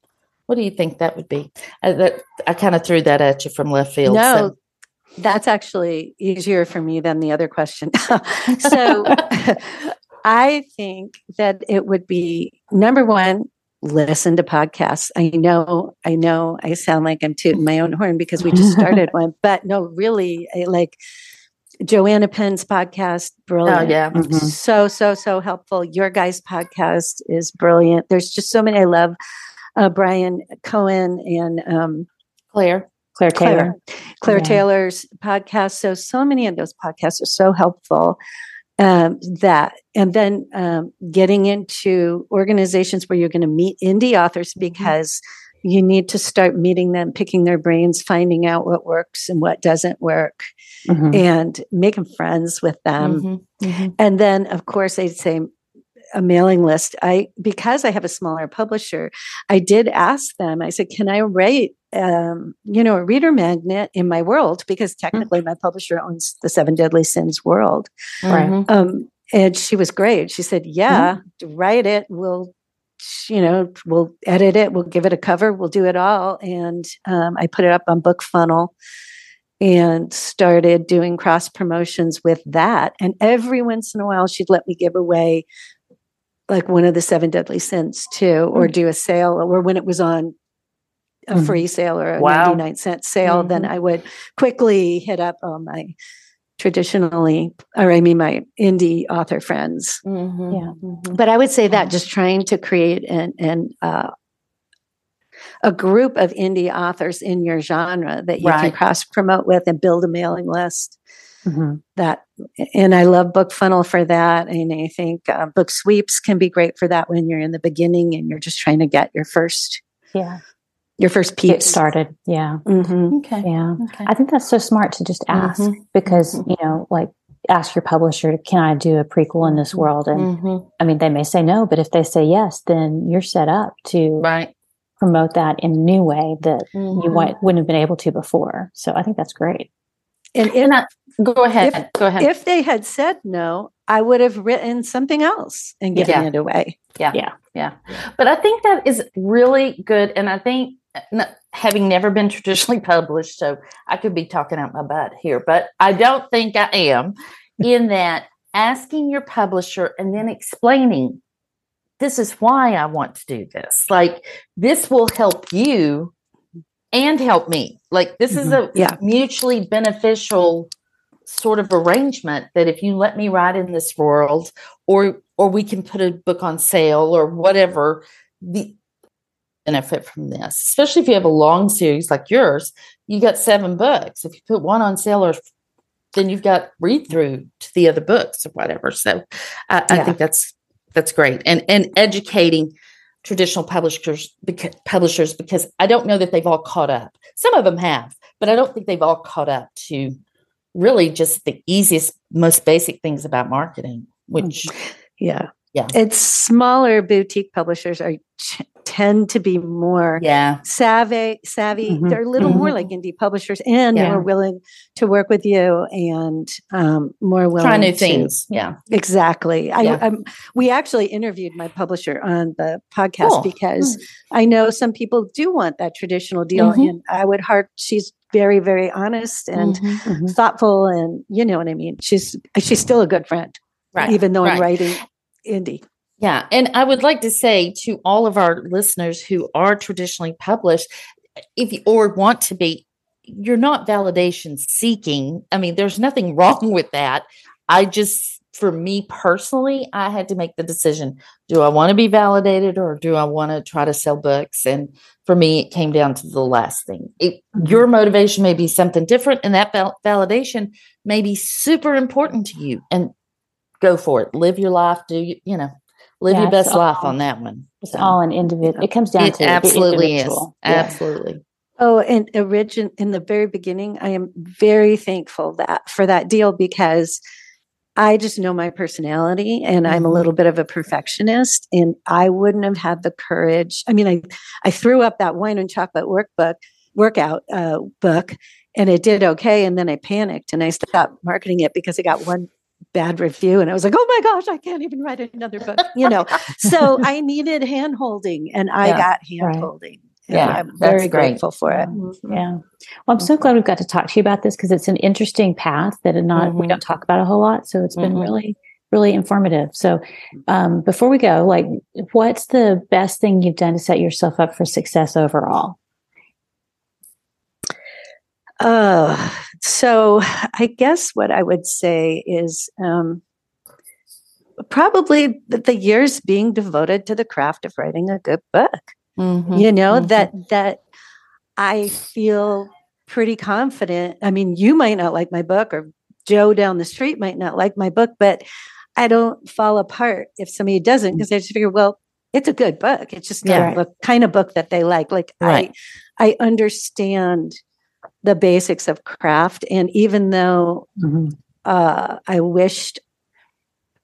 What do you think that would be? I, that, I kind of threw that at you from left field. No, so. that's actually easier for me than the other question. so I think that it would be number one, listen to podcasts. I know, I know I sound like I'm tooting my own horn because we just started one, but no, really, I like Joanna Penn's podcast, brilliant. Oh, yeah. Mm-hmm. So, so, so helpful. Your guys' podcast is brilliant. There's just so many. I love uh, Bryan Cohen and um, Claire. Claire Taylor. Claire, Claire yeah. Taylor's podcast. So, so many of those podcasts are so helpful um, that and then um, getting into organizations where you're going to meet indie authors mm-hmm. because you need to start meeting them picking their brains finding out what works and what doesn't work mm-hmm. and making friends with them mm-hmm. Mm-hmm. and then of course i'd say a mailing list i because i have a smaller publisher i did ask them i said can i write um, you know, a reader magnet in my world because mm-hmm. technically mm-hmm. my publisher owns the Seven Deadly Sins world. Right. Mm-hmm. Um, and she was great. She said, "Yeah, mm-hmm. write it. We'll, you know, we'll edit it. We'll give it a cover. We'll do it all." And um, I put it up on BookFunnel and started doing cross promotions with that. And every once in a while, she'd let me give away like one of the seven deadly sins too, or mm. do a sale, or when it was on a mm-hmm. free sale or a wow. 99 cent sale, mm-hmm. then I would quickly hit up all my traditionally, or I mean, my indie author friends. Mm-hmm. Yeah. Mm-hmm. But I would say that just trying to create an, an uh, a group of indie authors in your genre that you right. can cross promote with and build a mailing list. Mm-hmm. That and I love BookFunnel for that, and I think uh, BookSweeps can be great for that when you're in the beginning and you're just trying to get your first yeah your first piece Get started. Yeah. Mm-hmm. Okay. Yeah. Okay. I think that's so smart to just ask mm-hmm. because, mm-hmm. you know, like ask your publisher, can I do a prequel in this world? And mm-hmm. I mean, they may say no, but if they say yes, then you're set up to right. promote that in a new way that you mm-hmm. wouldn't have been able to before. So I think that's great. And, and I, go ahead. If, go ahead. If they had said no, I would have written something else and given yeah. it away. Yeah. Yeah. Yeah. But I think that is really good. And I think having never been traditionally published, so I could be talking out my butt here, but I don't think I am. in that asking your publisher and then explaining this is why I want to do this. Like this will help you and help me. Like this mm-hmm. is a yeah. mutually beneficial sort of arrangement that if you let me write in this world or or we can put a book on sale or whatever the benefit from this especially if you have a long series like yours you got seven books if you put one on sale or then you've got read through to the other books or whatever so I, yeah. I think that's that's great and and educating traditional publishers because, publishers because I don't know that they've all caught up. Some of them have, but I don't think they've all caught up to really just the easiest, most basic things about marketing. Which, mm-hmm. yeah, yeah, it's smaller boutique publishers are tend to be more yeah. savvy savvy mm-hmm. they're a little mm-hmm. more like indie publishers and yeah. more willing to work with you and um, more willing to try new to, things yeah exactly yeah. I, we actually interviewed my publisher on the podcast cool. because mm-hmm. i know some people do want that traditional deal mm-hmm. and i would heart she's very very honest and mm-hmm. Mm-hmm. thoughtful and you know what i mean she's she's still a good friend right even though right. i'm writing indie yeah. And I would like to say to all of our listeners who are traditionally published, if you or want to be, you're not validation seeking. I mean, there's nothing wrong with that. I just, for me personally, I had to make the decision do I want to be validated or do I want to try to sell books? And for me, it came down to the last thing. It, mm-hmm. Your motivation may be something different, and that val- validation may be super important to you. And go for it. Live your life. Do you, you know, live yeah, your best all, life on that one. It's so, all an individual. It comes down it to absolutely is. Yeah. Absolutely. Oh, and origin in the very beginning, I am very thankful that for that deal because I just know my personality and I'm a mm-hmm. little bit of a perfectionist and I wouldn't have had the courage. I mean, I I threw up that wine and chocolate workbook workout uh, book and it did okay and then I panicked and I stopped marketing it because I got one bad review and I was like, oh my gosh, I can't even write another book, you know. so I needed hand holding and I yeah, got hand holding. Right. Yeah, I'm very grateful for it. Mm-hmm. Yeah. Well, I'm so glad we've got to talk to you about this because it's an interesting path that not mm-hmm. we don't talk about a whole lot. So it's been mm-hmm. really, really informative. So um, before we go, like, what's the best thing you've done to set yourself up for success overall? Uh, so I guess what I would say is um, probably the years being devoted to the craft of writing a good book. Mm-hmm, you know mm-hmm. that that I feel pretty confident. I mean, you might not like my book, or Joe down the street might not like my book, but I don't fall apart if somebody doesn't because I just figure, well, it's a good book. It's just not yeah. the kind of book that they like. Like right. I, I understand the basics of craft. And even though mm-hmm. uh, I wished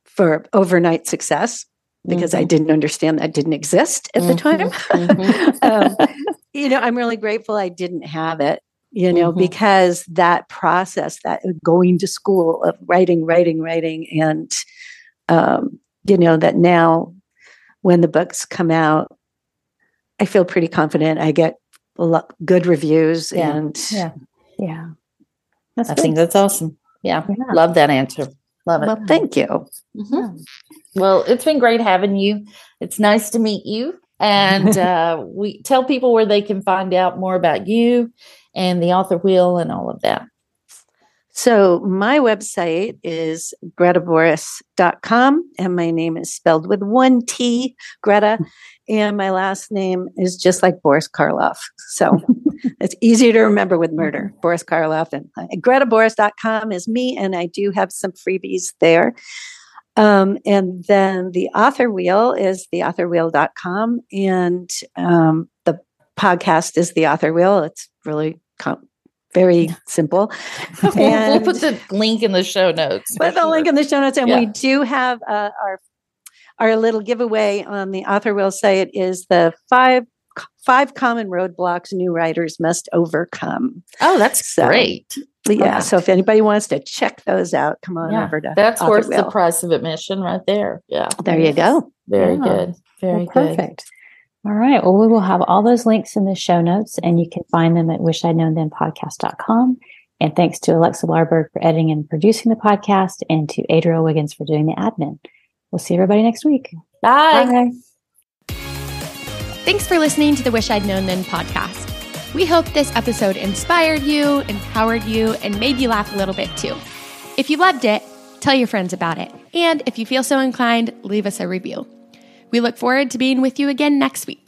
for overnight success, because mm-hmm. I didn't understand that didn't exist at mm-hmm. the time, mm-hmm. um, you know, I'm really grateful I didn't have it. You know, mm-hmm. because that process, that going to school of writing, writing, writing, and um, you know that now when the books come out, I feel pretty confident. I get good reviews yeah. and yeah yeah that's i good. think that's awesome yeah. yeah. love that answer love it well thank you mm-hmm. well it's been great having you it's nice to meet you and uh, we tell people where they can find out more about you and the author wheel and all of that so my website is gretaboris.com and my name is spelled with one T, Greta. And my last name is just like Boris Karloff. So it's easier to remember with murder, Boris Karloff. And uh, gretaboris.com is me, and I do have some freebies there. Um, and then the author wheel is theauthorwheel.com. And um, the podcast is the author wheel. It's really com- very simple. And we'll put the link in the show notes. Put the sure. link in the show notes. And yeah. we do have uh, our our little giveaway on the author wheel site is the five five common roadblocks new writers must overcome. Oh, that's so, great. Yeah. So if anybody wants to check those out, come on yeah, over to That's worth wheel. the price of admission right there. Yeah. There you go. Very yeah. good. Very well, good. Perfect. All right. Well, we will have all those links in the show notes and you can find them at wishidknownthenpodcast.com. And thanks to Alexa Larberg for editing and producing the podcast and to Adriel Wiggins for doing the admin. We'll see everybody next week. Bye. Bye. Thanks for listening to the Wish I'd Known Then podcast. We hope this episode inspired you, empowered you, and made you laugh a little bit too. If you loved it, tell your friends about it. And if you feel so inclined, leave us a review. We look forward to being with you again next week.